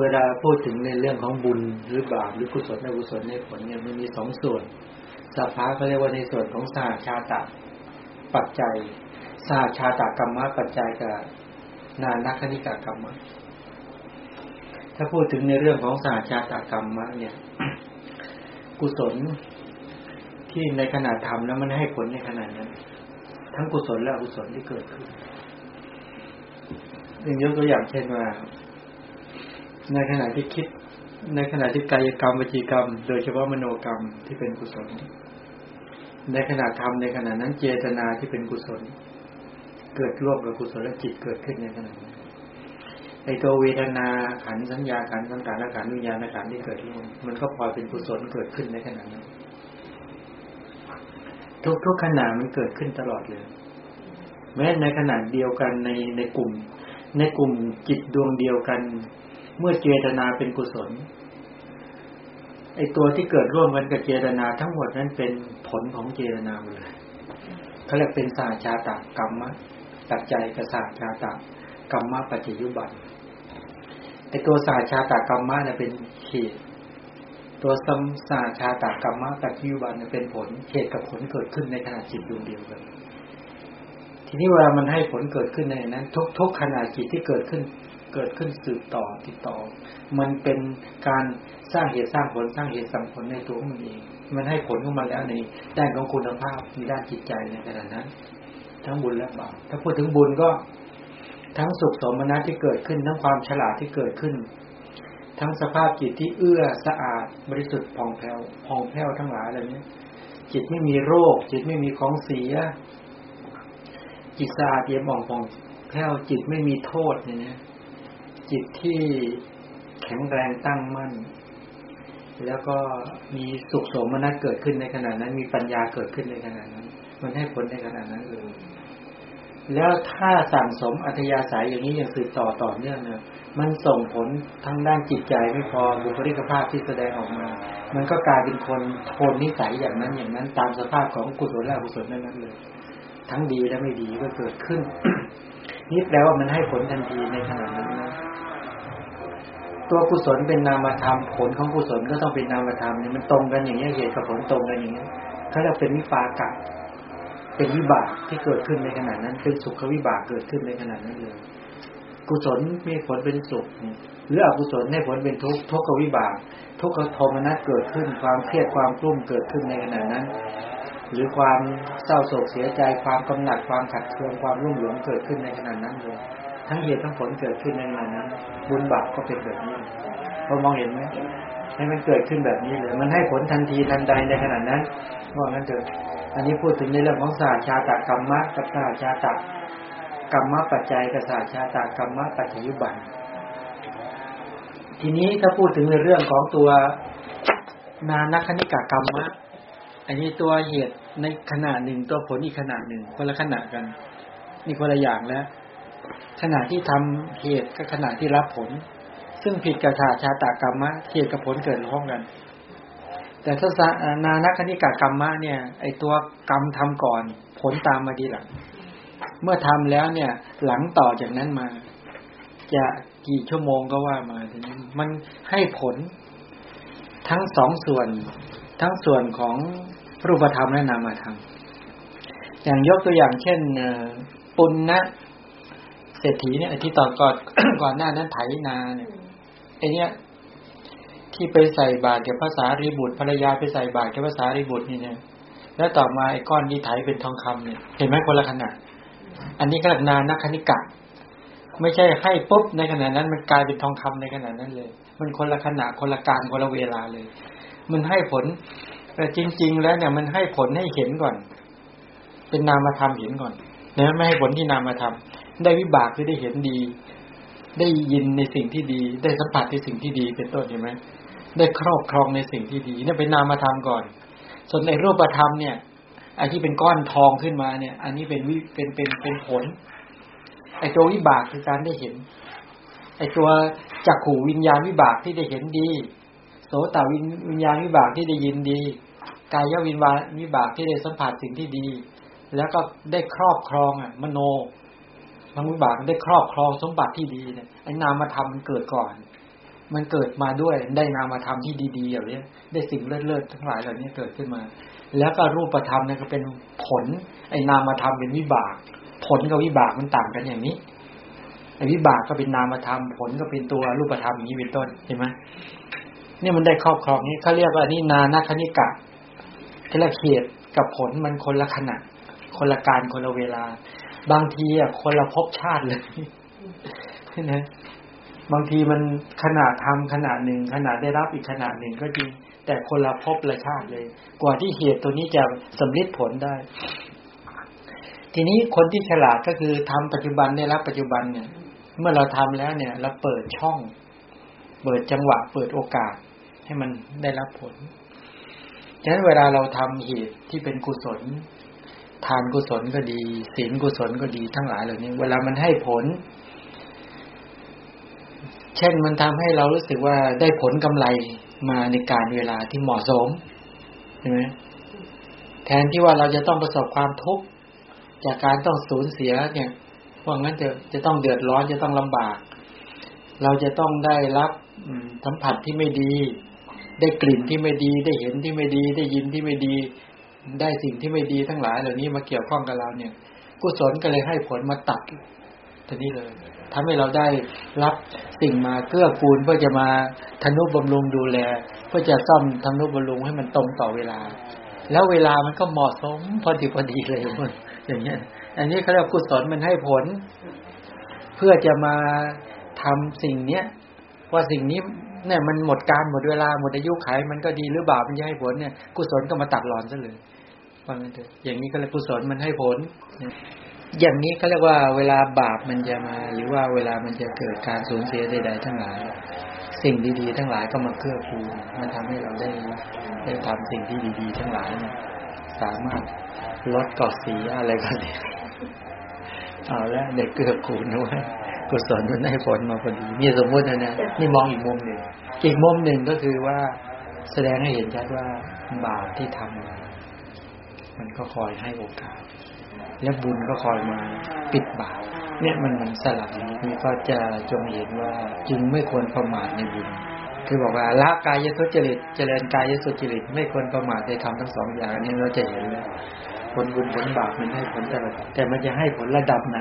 เวลาพูดถึงในเรื่องของบุญหรือบาปหรือกุศลอกุศลในผลเนี่ยมันมีสองส่วนสาพาเขาเรียกว่าในส่วนของสาชาตะปัจจัยสาชาตากรรมะปัจจัยกับนานัคณิกากรรมะถ้าพูดถึงในเรื่องของสาชาตากรรมะเนี่ย กุศลที่ในขณะทำแล้วมันให้ผลในขณะนั้น ทั้งกุศลและอกุศลที่เกิดขึ้นยกตัวอย่างเช่นว่า ในขณะที่คิด ในขณะที่กายกรรมวจีกรรม โดยเฉพาะมโนกรรมที่เป็นกุศล ในขณะทำในขณะนั้นเจตนาที่เป็นกุศล เกิดร่วมกับกุศลจิตเกิดขึ้นในขณะนั้นไอตัวเวทนาขันสัญญาขันสังขารขันวิญญาณขันที่เกิดร่วมมันก็พอเป็นกุศลเกิดขึ้นในขณะนั้น ทุกทุกขณะมันเกิดขึ้นตลอดเลย แม้ในขณะเดียวกันในในกลุ่ม ในกลุ่มจิตดวงเดียวกัน เมื่อเจตนาเป็นกุศลไอตัวที่เกิดร่วมกันกับเจตนาทั้งหมดนั้นเป็นผลของเจตนาหมดเลยเขาเรียกเป็นสาชาตกรรมะปัจจัยกับสาชาตกรรมะปัจจยุบันไอตัวสาชาตกรรมะเนี่ยเป็นเหตุตัวสัมสาชาตกรรมะปัจจยุบันเนี่ยเป็นผลเหตุกับผลเกิดขึ้นในขณะจิตดวงเดียวกัน ทีนี้เวลามันให้ผลเกิดขึ้นในนั้น ทุกทุกขณะจิตที่เกิดขึ้น เกิดขึ้นสืบต่อติดต่อ มันเป็นการสร้างเหตุสร้างผลสร้างเหตุสังผลในตัวมันเอง มันให้ผลของมันแล้วในด้านของคุณภาพในด้านจิตใจในขณะนั้น ทั้งบุญและบาปถ้าพูดถึงบุญก็ ทั้งสุขสมนัตที่เกิดขึ้น ทั้งความฉลาดที่เกิดขึ้น ทั้งสภาพจิตที่เอื้อสะอาดบริสุทธิ์ผ่องแผ้วผ่องแผ้วทั้งหลายอะไรนี้จิตไม่มีโรค จิตไม่มีของเสีย จิตสะอาดเยี่ยมอ่องผ่องแผ้วจิตไม่มีโทษเนี่ย จิตที่แข็งแรงตั้งมั่น แล้วก็มีสุขสมนัตเกิดขึ้นในขณะนั้น มีปัญญาเกิดขึ้นในขณะนั้น มันให้ผลในขณะนั้นเลยแล้วถ้าสั่งสมอัธยาศัยอย่างนี้อย่างสืบต่อต่อเนื่องเนี่ยมันส่งผลทั้งด้านจิตใจไม่พอบุคลิกภาพที่แสดงออกมา มันก็กลายเป็นคนโทนนิสัยอย่างนั้นอย่างนั้น ตามสภาพของกุศลและอกุศลนั้นนั้นเลย ทั้งดีและไม่ดีก็เกิดขึ้นนี่แปลว่ามันให้ผลทันทีในขณะนั้นนะ ตัวกุศลเป็นนามธรรมผลของกุศลก็ต้องเป็นนามธรรมเนี่ยมันตรงกันอย่างนี้เหตุกับผลตรงกันอย่างนี้เขาเรียกเป็นวิปากะเป็นวิบากที่เกิดขึ้นในขณะนั้นเป็นสุขวิบากเกิดขึ้นในขณะนั้นเลย กุศลมีผลเป็นสุข หรืออกุศลให้ผลเป็นทุกข์ทุกขวิบาก ทุกขโทมนัสเกิดขึ้น ความเครียดความกลุ้มเกิดขึ้นในขณะนั้น หรือความเศร้าโศกเสียใจความกำหนัดความขัดเคืองความรุ่มหลงเกิดขึ้นในขณะนั้นเลย ทั้งเหตุทั้งผลเกิดขึ้นในขณะนั้นบุญบาปก็เป็นแบบนี้พอมองเห็นไหมให้มันเกิดขึ้นแบบนี้เลย มันให้ผลทันทีทันใดในขณะนั้นว่างั้นเถอะอันนี้พูดถึงในเรื่องของศาสตร์ชาตกรรมะกับศาสตร์ชาตกรรมะปัจจัยกับศาสตร์ชาตกรรมะปัจจยุบันทีนี้ถ้าพูดถึงในเรื่องของตัวนานัคณิกกรรมะอันนี้ตัวเหตุในขณะหนึ่งตัวผลอีกขณะหนึ่งคนละขณะกันนี่คนละอย่างแล้ว ขณะที่ทำเหตุกับขณะที่รับผล ซึ่งผิดกับชาชาตากรรมะเหตุกับผลเกิดพ้องกัน แต่ถ้านานัคณิกากรรมะเนี่ย ไอตัวกรรมทำก่อน ผลตามมาดีหลัง เมื่อทำแล้วเนี่ย หลังต่อจากนั้นมา จะกี่ชั่วโมงก็ว่ามาทีนี้มันให้ผลทั้งสองส่วน ทั้งส่วนของรูปธรรมและนามธรรม อย่างยกตัวอย่างเช่นปุณณะ เศรษฐีเนี่ยที่ตอนก่อนก่อนหน้านั้นไถนาเนี่ยไอเนี้ยที่ไปใส่บาตรแก่ภาษารีบุตรภรรยาไปใส่บาตรแก่ภาษารีบุตรนี่เนี่ยแล้วต่อมาไอ้ก้อนนี้ไถเป็นทองคำเนี่ยเห็นไหมคนละขนาดอันนี้ก็นานักคณิกะไม่ใช่ให้ปุ๊บในขณะนั้น มันกลายเป็นทองคำในขณะนั้นเลย มันคนละขณะคนละการคนละเวลาเลย มันให้ผลแต่จริง ๆ แล้วเนี่ยมันให้ผลให้เห็นก่อน เป็นนามธรรมเห็นก่อนนะไม่ให้ผลที่นามธรรม ได้วิบากคือได้เห็นดี ได้ยินในสิ่งที่ดี ได้สัมผัสในสิ่งที่ดีเป็นต้นเห็นไหมได้ครอบครองในสิ่งที่ดีนี่เป็นนามธรรมก่อน ส่วนในรูปธรรมเนี่ยไอ้ที่เป็นก้อนทองขึ้นมาเนี่ย อันนี้เป็นวิเป็นเป็นเป็นผล ไอ้ตัววิบากคือการได้เห็น ไอ้ตัวจักขู่วิญญาณวิบากที่ได้เห็นดี โสตวิญวิญญาณวิบากที่ได้ยินดี กายวิญญาณวิบากที่ได้สัมผัสสิ่งที่ดี แล้วก็ได้ครอบครองอะมโน ทางวิบากได้ครอบครองสมบัติที่ดีเนี่ยไอ้นามธรรมมันเกิดก่อน มันเกิดมาด้วยได้นามาทำที่ดีๆอย่างนี้ได้สิ่งเลิศๆทั้งหลายเหล่านี้เกิดขึ้นมา แล้วก็รูปธรรมเนี่ยก็เป็นผล ไอ้นามาทำเป็นวิบาก ผลกับวิบากมันต่างกันอย่างนี้ไอ้วิบากก็เป็นนามธรรมผลก็เป็นตัวรูปธรรมอย่างนี้เป็นต้นเห็นไหมเนี่ยมันได้ครอบครองนี้เขาเรียกว่านี่นานาคณิกะทีละเขตกับผลมันคนละขณะคนละการคนละเวลา บางทีอะคนละภพบชาติเลยนะบางทีมันขนาดทำขนาดหนึ่งขนาดได้รับอีกขนาดหนึ่งก็จริง แต่คนละภพละชาติเลย กว่าที่เหตุตัวนี้จะสำลิดผลได้ ทีนี้คนที่ฉลาดก็คือทำปัจจุบันได้รับปัจจุบันเนี่ย เมื่อเราทำแล้วเนี่ย เราเปิดช่อง เปิดจังหวะ เปิดโอกาส ให้มันได้รับผลฉะนั้นเวลาเราทำเหตุที่เป็นกุศล ทานกุศลก็ดี ศีลกุศลก็ดีทั้งหลายเหล่านี้ เวลามันให้ผล เช่นมันทำให้เรารู้สึกว่าได้ผลกำไรมาในการเวลาที่เหมาะสมใช่ไหมแทนที่ว่าเราจะต้องประสบความทุกข์จากการต้องสูญเสียเนี่ยว่างั้นจะจะต้องเดือดร้อนจะต้องลำบาก เราจะต้องได้รับสัมผัสที่ไม่ดี ได้กลิ่นที่ไม่ดี ได้เห็นที่ไม่ดี ได้ยินที่ไม่ดี ได้สิ่งที่ไม่ดีทั้งหลายเหล่านี้มาเกี่ยวข้องกับเราเนี่ย กุศลก็เลยให้ผลมาตัดทีนี้เลยทำให้เราได้รับสิ่งมาเกื้อกูลเพื่อจะมาทนุบำรุงดูแล เพื่อจะซ่อมทนุบำรุงให้มันตรงต่อเวลา แล้วเวลามันก็เหมาะสมพอดีพอดีเลยมันอย่างเงี้ย อันนี้เขาเรียกกุศลมันให้ผล เพื่อจะมาทำสิ่งเนี้ยว่าสิ่งนี้เนี่ยมันหมดการหมดเวลาหมดอายุไขมันก็ดีหรือบาปมันจะให้ผลเนี่ยกุศลก็มาตัดรอนซะเลย ว่างั้นเถอะอย่างนี้ก็เลยกุศลมันให้ผล อย่างนี้เขาเรียกว่าเวลาบาปมันจะมา หรือว่าเวลามันจะเกิดการสูญเสียใด ๆ ทั้งหลาย สิ่งดีๆ ทั้งหลายก็มาเกื้อกูลมันทำให้เราได้ได้ทำสิ่งที่ดี ๆ ทั้งหลายสามารถลดกอดสีอะไรก็ได้เอาล้วเด็กเกื้อกูลด้วยกุศลมันได้ผลมาพอดีนี่สมมตินะนะนี่มองอีกมุมหนึ่งอีกมุมหนึ่งก็คือว่าแสดงให้เห็นชัดว่าบาปที่ทำ มันก็คอยให้โอกาส และบุญก็คอยมาปิดบาปเนี่ยมันมันสลับนี้ก็จะจงเห็นว่าจึงไม่ควรประมาทในบุญคือบอกว่าละกายสุจริตเจริญกายสุจริตไม่ควรประมาทในทำทั้งสองอย่างนี้เราจะเห็นแล้วผลบุญผลบาปมันให้ผลแต่ละแต่มันจะให้ผลระดับไหน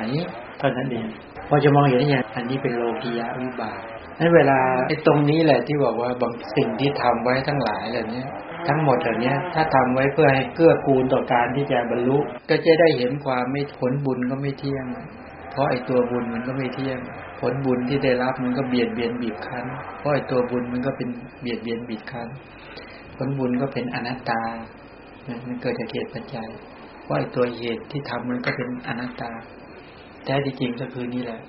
เท่านั้นเองพอจะมองเห็นอย่างอันนี้เป็นโลกียะวิบากในเวลาไอ้ตรงนี้แหละที่บอกว่าบางสิ่งที่ทำไว้ทั้งหลายเหล่านี้ ทั้งหมดเหล่านี้ถ้าทำไว้เพื่อให้เกื้อกูลต่อการที่จะบรรลุ ก็จะได้เห็นความไม่ผลบุญก็ไม่เที่ยง เพราะไอ้ตัวบุญมันก็ไม่เที่ยง ผลบุญที่ได้รับมันก็เบียดเบียนบีบคั้น เพราะไอ้ตัวบุญมันก็เป็นเบียดเบียนบีบคั้น ผลบุญก็เป็นอนัตตา มันเกิดจากเหตุปัจจัยเพราะไอ้ตัวเหตุที่ทำมันก็เป็นอนัตตาแท้จริงก็คือนี่แหละ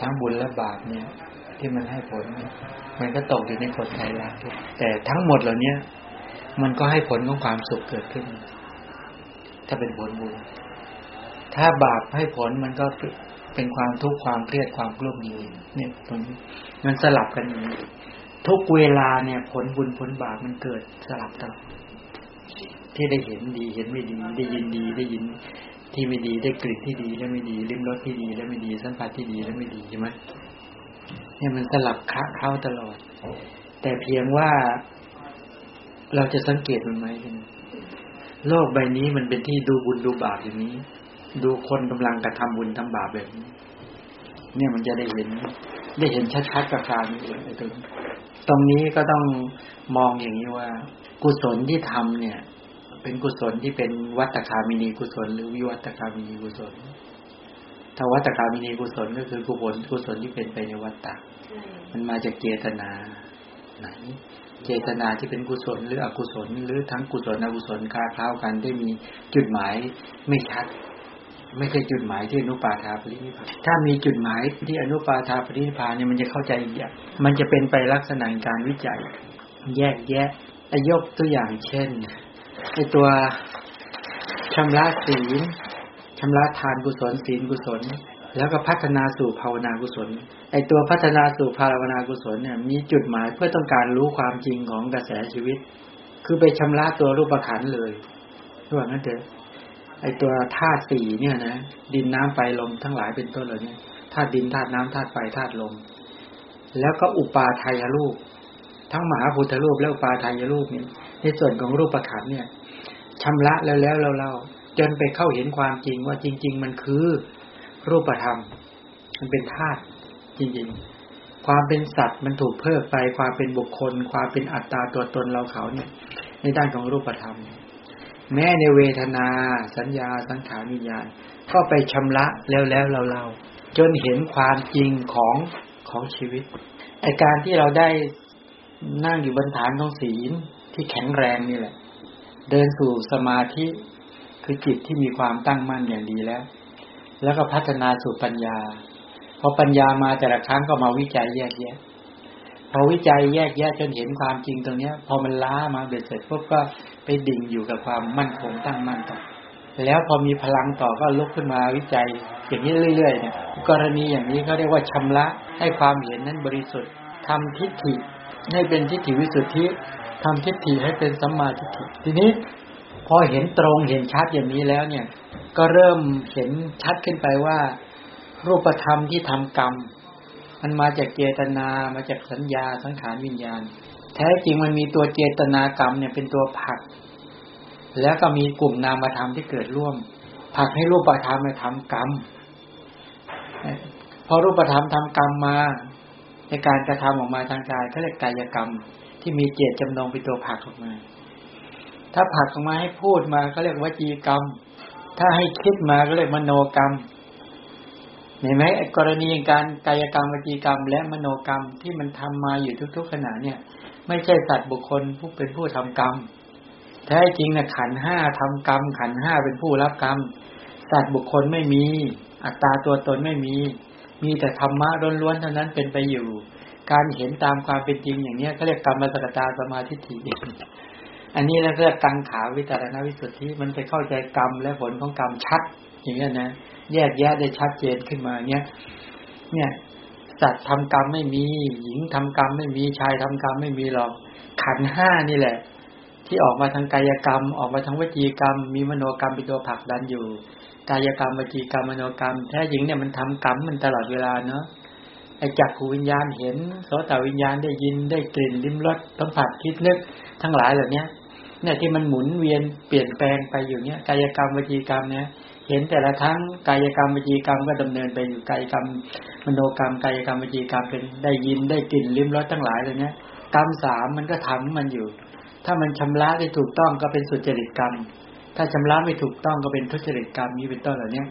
ทั้งบุญและบาปเนี่ย ที่มันให้ผล มันก็ตกอยู่ในกฎไตรลักษณ์แต่ทั้งหมดเหล่านี้ มันก็ให้ผลของความสุขเกิดขึ้น ถ้าเป็นผลบุญ ถ้าบาปให้ผลมันก็เป็นความทุกข์ความเครียดความกลุ้มนี้เนี่ยตรงนี้มันสลับกันอย่างนี้ทุกเวลาเนี่ย ผลบุญผลบาปมันเกิดสลับกันที่ได้เห็นดีเห็นไม่ดี ได้ยินดีได้ยินที่ไม่ดีได้กลิ่นที่ดีและไม่ดีลิ้มรสที่ดีและไม่ดีสัมผัสที่ดีและไม่ดีใช่ไหมเนี่ยมันสลับค้าเข้าตลอด แต่เพียงว่า เราจะสังเกตมันไหมโลกใบนี้มันเป็นที่ดูบุญดูบาปอย่างนี้ ดูคนกำลังกระทำบุญทำบาปแบบนี้ เนี่ยมันจะได้เห็น ได้เห็นชัดๆกับการนี้ตรงตรงนี้ก็ต้องมองอย่างนี้ว่า กุศลที่ทำเนี่ย เป็นกุศลที่เป็นวัตคามินีกุศล หรือวิวัตคามินีกุศลถ้าวัตคามินีกุศลก็คือกุศลกุศลที่เป็นไปในวัตตะมันมาจากเจตนาไหน เจตนาที่เป็นกุศลหรืออกุศล หรือทั้งกุศลอกุศลคาเท้ากันได้มีจุดหมายไม่ชัด ไม่ใช่จุดหมายที่อนุปาทาปรินิพานถ้ามีจุดหมายที่อนุปาทาปรินิพานเนี่ยมันจะเข้าใจอีกอย่างมันจะเป็นไปลักษณะการวิจัย แยกแยะยกตัวอย่างเช่นไอตัวชำระศีลชำระทานกุศลศีลกุศล แล้วก็พัฒนาสู่ภาวนากุศล ไอตัวพัฒนาสู่ภาวนากุศลเนี่ย มีจุดหมายเพื่อต้องการรู้ความจริงของกระแสชีวิต คือไปชำระตัวรูปขันเลยระหว่างนั้นเถอะไอตัวธาตุสี่เนี่ยนะดินน้ำไฟลมทั้งหลายเป็นต้นเล่านี้ธาตุดินธาตุน้ำธาตุไฟธาตุลม แล้วก็อุปาทายรูป ทั้งมหาพุทธรูปและอุปาทายรูปนี้ในส่วนของรูปขันเนี่ยชำระแล้วแล้วเราเราจนไปเข้าเห็นความจริงว่าจริง ๆ มันคือรูปธรรม มันเป็นธาตุ จริงๆ ความเป็นสัตว์มันถูกเพิกไป ความเป็นบุคคล ความเป็นอัตตาตัวตนเราเขาเนี่ย ในด้านของรูปธรรม แม้ในเวทนา สัญญา สังขารวิญญาณ ก็ไปชำระแล้วแล้วเราเราจนเห็นความจริงของของชีวิตไอการที่เราได้นั่งอยู่บนฐานของศีลที่แข็งแรงนี่แหละ เดินสู่สมาธิคือจิตที่มีความตั้งมั่นอย่างดีแล้ว แล้วก็พัฒนาสู่ปัญญา พอปัญญามาแต่ละครั้งก็มาวิจัยแยกแยะ พอวิจัยแยกแยะจนเห็นความจริงตรงเนี้ย พอมันล้ามาเบ็ดเสร็จปุ๊บก็ไปดิ่งอยู่กับความมั่นคงตั้งมั่นต่อ แล้วพอมีพลังต่อก็ลุกขึ้นมาวิจัยอย่างนี้เรื่อยๆเนี่ยกรณีอย่างนี้เขาเรียกว่าชำระให้ความเห็นนั้นบริสุทธิ์ทำทิฏฐิให้เป็นทิฏฐิวิสุทธิทำทิฏฐิให้เป็นสัมมาทิฏฐิทีนี้พอเห็นตรงเห็นชัดอย่างนี้แล้วเนี่ย ก็เริ่มเห็นชัดขึ้นไปว่า รูปธรรมที่ทำกรรม มันมาจากเจตนามาจากสัญญาสังขารวิญญาณ แท้จริงมันมีตัวเจตนากรรมเนี่ยเป็นตัวผลัก แล้วก็มีกลุ่มนามธรรมที่เกิดร่วมผลักให้รูปธรรมมาทำกรรมพอรูปธรรมทำกรรมมา ในการกระทำออกมาทางกายเขาเรียกกายกรรม ที่มีเจตจำนงเป็นตัวผลักออกมา ถ้าผักออกมาให้พูดมาก็เรียกวจีกรรม ถ้าให้คิดมาก็เรียกมโนกรรม เห็นไหมกรณีการกายกรรมวจีกรรม และมโนกรรมที่มันทำมาอยู่ทุก ๆขณะเนี่ย ไม่ใช่สัตว์บุคคลผู้เป็นผู้ทำกรรมแท้จริงนะขันห้าทำกรรม ขันห้าเป็นผู้รับกรรม สัตว์บุคคลไม่มี อัตตาตัวตนไม่มี มีแต่ธรรมะล้วนๆเท่านั้นเป็นไปอยู่ การเห็นตามความเป็นจริงอย่างนี้เขาเรียกกรรมสกตาสมาธิฐิอันนี้เราเรียกกังขาวิจารณวิสุทธิมันไปเข้าใจกรรมและผลของกรรมชัดอย่างนี้นะ แยกแยะได้ชัดเจนขึ้นมาเนี้ยเนี่ย สัตว์ทำกรรมไม่มี หญิงทำกรรมไม่มีชายทำกรรมไม่มีหรอกขันห้านี่แหละ ที่ออกมาทางกายกรรม ออกมาทางวิจีกรรม มีมโนกรรมเป็นตัวผลักดันอยู่ กายกรรมวิจีกรรมมโนกรรม แท้จริงเนี่ยมันทำกรรมมันตลอดเวลาเนาะไอ้จักขูวิญญาณเห็นโสตวิญญาณได้ยินได้กลิ่นลิ้มรสสัมผัสคิดนึกทั้งหลายเหล่านี้เนี่ยที่มันหมุนเวียนเปลี่ยนแปลงไปอยู่เนี้ยกายกรรมวิจีกรรมเนี่ย เห็นแต่ละครั้งกายกรรมวิจีกรรมก็ดำเนินไปอยู่กายกรรมมโนกรรมกายกรรมวิจีกรรมเป็นได้ยินได้กลิ่นลิ้มรสทั้งหลายเลยเนี้ยกรรมสามมันก็ทำมันอยู่ ถ้ามันชำระได้ถูกต้องก็เป็นสุจริตกรรม ถ้าชำระไม่ถูกต้องก็เป็นทุจริตกรรมนี้เป็นต้นเหล่านี้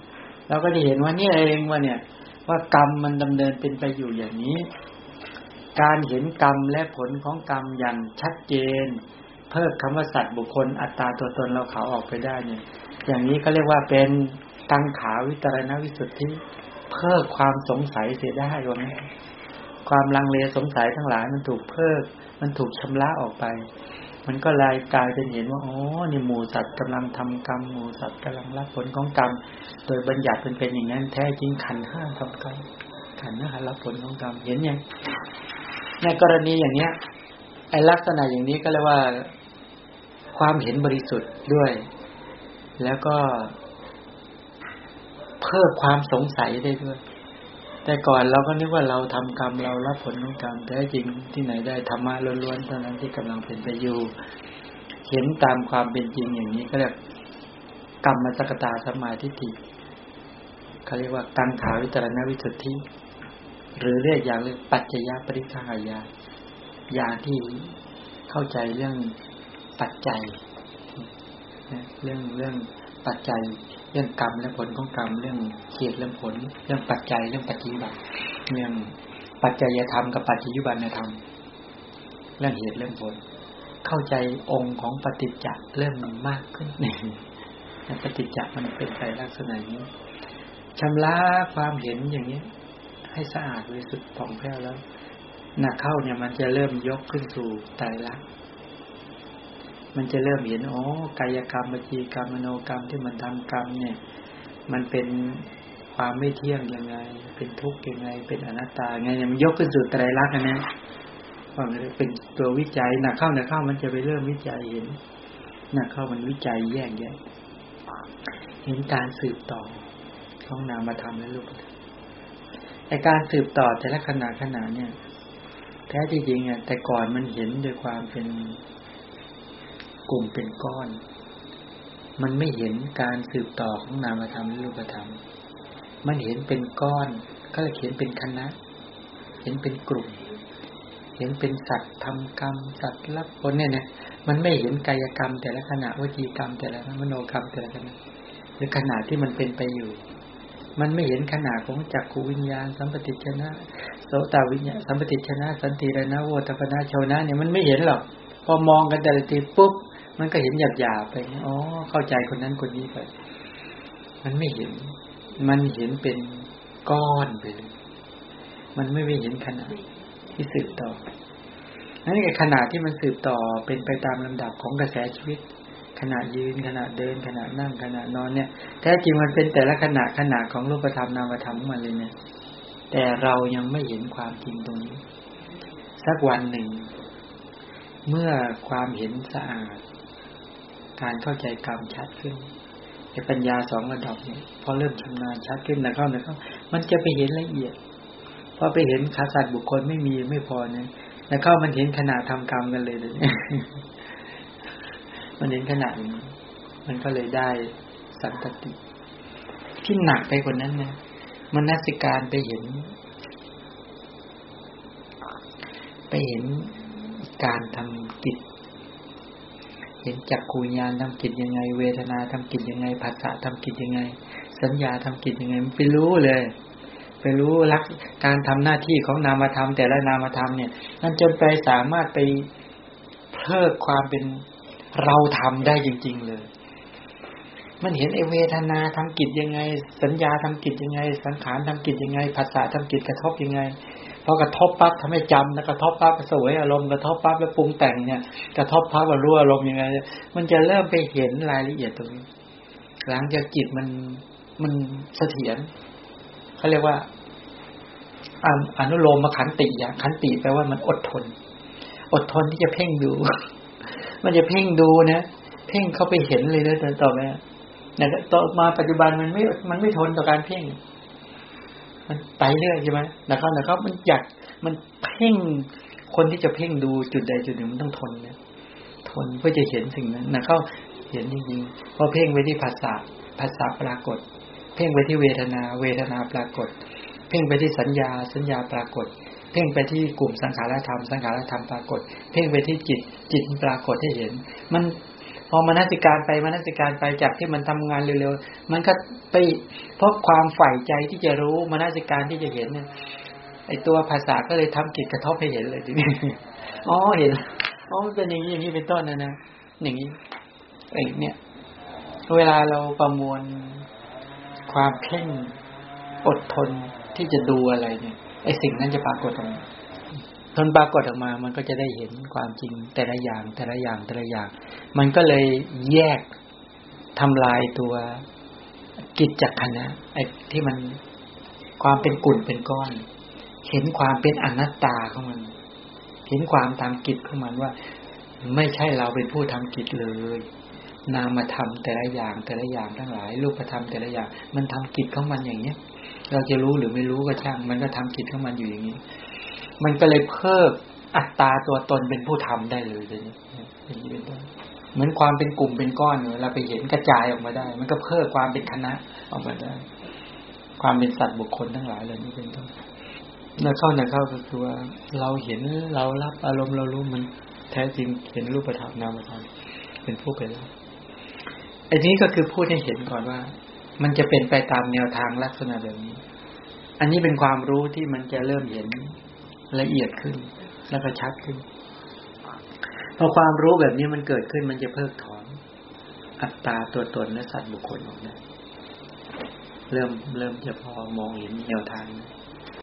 เราก็จะเห็นว่านี่เองว่าเนี่ย ว่ากรรมมันดำเนินเป็นไปอยู่อย่างนี้ การเห็นกรรมและผลของกรรมอย่างชัดเจน เพิ่มคำว่าสัตว์บุคคลอัตตาตัวตนเราเขาออกไปได้เนี่ย อย่างนี้ก็เรียกว่าเป็นตังขาวิตรณวิสุทธิเพิ่มความสงสัยเสียได้ว่าไงความลังเลสงสัยทั้งหลายมันถูกเพิ่มมันถูกชำระออกไป มันก็ลายกลายเป็นเห็นว่าอ๋อนี่หมูสัตว์กำลังทำกรรมหมูสัตว์กำลังรับผลของกรรม โดยบัญญัติเป็นเป็นอย่างนั้นแท้จริงขันห้าทำกรรมขันห้ารับผลของกรรมเห็นยังในกรณีอย่างเนี้ยไอลักษณะอย่างนี้ก็เรียกว่า ความเห็นบริสุทธิ์ด้วย แล้วก็ เพิ่มความสงสัยได้ด้วย แต่ก่อนเราก็นึกว่าเราทำกรรมเรารับผลของกรรมแต่จริงที่ไหนได้ธรรมะล้วนๆเท่านั้นที่กำลังเป็นไปอยู่เห็นตามความเป็นจริงอย่างนี้ก็เรียกกรรมมาสกตาสมาธิฏฐิเขาเรียกว่าตังขาวิจารณวิสุทธิหรือเรียกอย่างเรื่องปัจจยปริฆายายาที่เข้าใจเรื่อง ปัจจัยเรื่องเรื่องปัจจัย เรื่องกรรมและผลของกรรมเรื่องเหตุเรื่องผล เรื่องปัจจัยเรื่องปัจจิบันเรื่องปัจจัยธรรมกับปัจจิบันธรรม เรื่องเหตุเรื่องผล เข้าใจองค์ของปฏิจจ์เริ่มมากขึ้นปฏิจจ์มันเป็นไปลักษณะนี้ชำระความเห็นอย่างนี้ให้สะอาดบริสุทธิ์ผ่องแผ้วแล้วหนักเข้าเนี่ยมันจะเริ่มยกขึ้นสู่ไตรลักษณ์ มันจะเริ่มเห็นอ๋อกายกรรมวิจีกรรมมโนกรรมที่มันทำกรรมเนี่ย มันเป็นความไม่เที่ยงยังไง เป็นทุกข์ยังไง เป็นอนัตตาไงเนี่ยมันยกขึ้นสู่ไตรลักษณ์นะว่ามันเป็นตัววิจัยหนักเข้าหนักเข้ามันจะไปเริ่มวิจัยเห็นหนักเข้ามันวิจัยแยกแยะเห็นการสืบต่อของนามธรรมและรูปธรรมแต่การสืบต่อแต่ละขณะขณะเนี่ย แท้จริงอะแต่ก่อนมันเห็นด้วยความเป็น กลุ่มเป็นก้อน มันไม่เห็นการสืบต่อของนามธรรมและรูปธรรม มันเห็นเป็นก้อน ก็เลยเห็นเป็นคณะ เห็นเป็นกลุ่ม เห็นเป็นสัตว์ทำกรรม สัตว์รับผลเนี่ยนะมันไม่เห็นกายกรรม แต่ละขณะวจีกรรม แต่ละมโนกรรมแต่ละขณะหรือขณะที่มันเป็นไปอยู่ มันไม่เห็นขนาดของจักขูวิญญาณ สัมปติชนะโสตวิญญาณสัมปติชนะ สันติรณะโวตปนาชาวนะเนี่ยมันไม่เห็นหรอกพอมองกันแต่ละทีปุ๊บ มันก็เห็นหยาบหยาไปอ๋อเข้าใจคนนั้นคนนี้ไป มันไม่เห็น มันเห็นเป็นก้อนไปเลยมันไม่ไปเห็นขนาดที่สืบต่อนั่นไอ้ขนาดที่มันสืบต่อเป็นไปตามลำดับของกระแสชีวิต ขณะยืนขณะเดินขณะนั่งขณะนอนเนี่ยแท้จริงมันเป็นแต่ละขณะขณะของรูปธรรมนามธรรมมันเลยเนี่ยแต่เรายังไม่เห็นความจริงตรงนี้ สักวันหนึ่ง เมื่อความเห็นสะอาด การเข้าใจกรรมชัดขึ้นไอ้ปัญญาสองระดับเนี่ยพอเริ่มชำนาญชัดขึ้นแล้วเข้าแล้วเข้ามันจะไปเห็นละเอียดพอไปเห็นขาสัตว์บุคคลไม่มีไม่พอเนี่ยแล้วเข้ามันเห็นขนาดทำกรรมกันเลยเลยมันเห็นขนาดนี้มันก็เลยได้สันตติ ที่หนักไปกว่านั้นเนี่ยมันนัสิการไปเห็น ไปเห็นการทำกิจ เห็นจักขูญาณทำกิจยังไง เวทนาทำกิจยังไงภาษาทำกิจยังไง สัญญาทำกิจยังไงมันไปรู้เลย ไปรู้ลักการทำหน้าที่ของนามธรรม แต่ละนามธรรมเนี่ยนั่นจนไปสามารถไปเพิ่มความเป็นเราทำได้จริง ๆ เลย มันเห็นไอเวทนาทำกิจยังไง สัญญาทำกิจยังไง สังขารทำกิจยังไงภาษาทำกิจกระทบยังไง พอกระทบปั๊บทำให้จำแล้วกระทบปั๊บสวยอารมณ์กระทบปั๊บแล้วปรุงแต่งเนี่ยกระทบปั๊บรู้อารมณ์ยังไง มันจะเริ่มไปเห็นรายละเอียดตรงนี้ หลังจากจิตมันมันเสถียรเขาเรียกว่าอนุโลมมาขันติอย่างขันติแปลว่ามันอดทน อดทนที่จะเพ่งดู มันจะเพ่งดูนะเพ่งเข้าไปเห็นเลยนะต่อไปนะต่อมาปัจจุบันมันไม่มันไม่ทนต่อการเพ่ง มันไปเรื่อยใช่ไหมนะครับนะครับ มันอยากมันเพ่งคนที่จะเพ่งดูจุดใดจุดหนึ่งมันต้องทนเนี่ยทนเพื่อจะเห็นสิ่งนั้นนะเขาเห็นจริงๆพอเพ่งไปที่ภาษาภาษาปรากฏ เพ่งไปที่เวทนา เวทนาปรากฏ เพ่งไปที่สัญญาสัญญาปรากฏ เพ่งไปที่กลุ่มสังขารธรรม สังขารธรรมปรากฏ เพ่งไปที่จิตจิตปรากฏให้เห็น มัน พอมนสิการไปมนสิการไปจากที่มันทำงานเร็วๆมันก็ไปเพราะความใฝ่ใจที่จะรู้มนสิการที่จะเห็นเนี่ยไอตัวภาษาก็เลยทำกิจกระทบให้เห็นเลยทีนี้อ๋อเห็นอ๋อมันเป็นอย่างนี้อย่างนี้เป็นต้นนะนะอย่างนี้ไอเนี่ย เวลาเราประมวลความเพ่งอดทนที่จะดูอะไรเนี่ยไอสิ่งนั้นจะปรากฏออก มาทนปรากฏออกมา มันก็จะได้เห็นความจริงแต่ละอย่าง แต่ละอย่างแต่ละอย่าง มันก็เลยแยกทำลายตัวกิจจักขณะไอ้ที่มันความเป็นกลุ่นเป็นก้อน เห็นความเป็นอนัตตาของมัน เห็นความตามกิจของมันว่า ไม่ใช่เราเป็นผู้ทำกิจเลย นามธรรมแต่ละอย่างแต่ละอย่างทั้งหลาย รูปธรรมแต่ละอย่าง มันทำกิจของมันอย่างเนี้ย เราจะรู้หรือไม่รู้ก็ช่าง มันก็ทำกิจของมันอยู่อย่างนี้ มันก็เลยเพิ่มอัตราตัวตนเป็นผู้ทำได้เลยเลยอย่างนี้เป็นต้นเหมือนความเป็นกลุ่มเป็นก้อนเราไปเห็นกระจายออกมาได้ มันก็เพิ่มความเป็นคณะออกมาได้ ความเป็นสัตว์บุคคลทั้งหลายเล่านี้เป็นต้นแล้วเข้าในเข้าก็คือว่าเราเห็นเรารับอารมณ์เรารู้มันแท้จริงเห็นรูปธรรมนามธรรมเป็นผู้เป็นแล้วอันนี้ก็คือพูดให้เห็นก่อนว่า มันจะเป็นไปตามแนวทางลักษณะแบบนี้ อันนี้เป็นความรู้ที่มันจะเริ่มเห็น ละเอียดขึ้น แล้วก็ชัดขึ้นพอความรู้แบบนี้มันเกิดขึ้นมันจะเพิกถอน อัตตาตัวตนและสัตว์บุคคลออกได้เริ่มเริ่มจะพอมองเห็นแนวทางนะ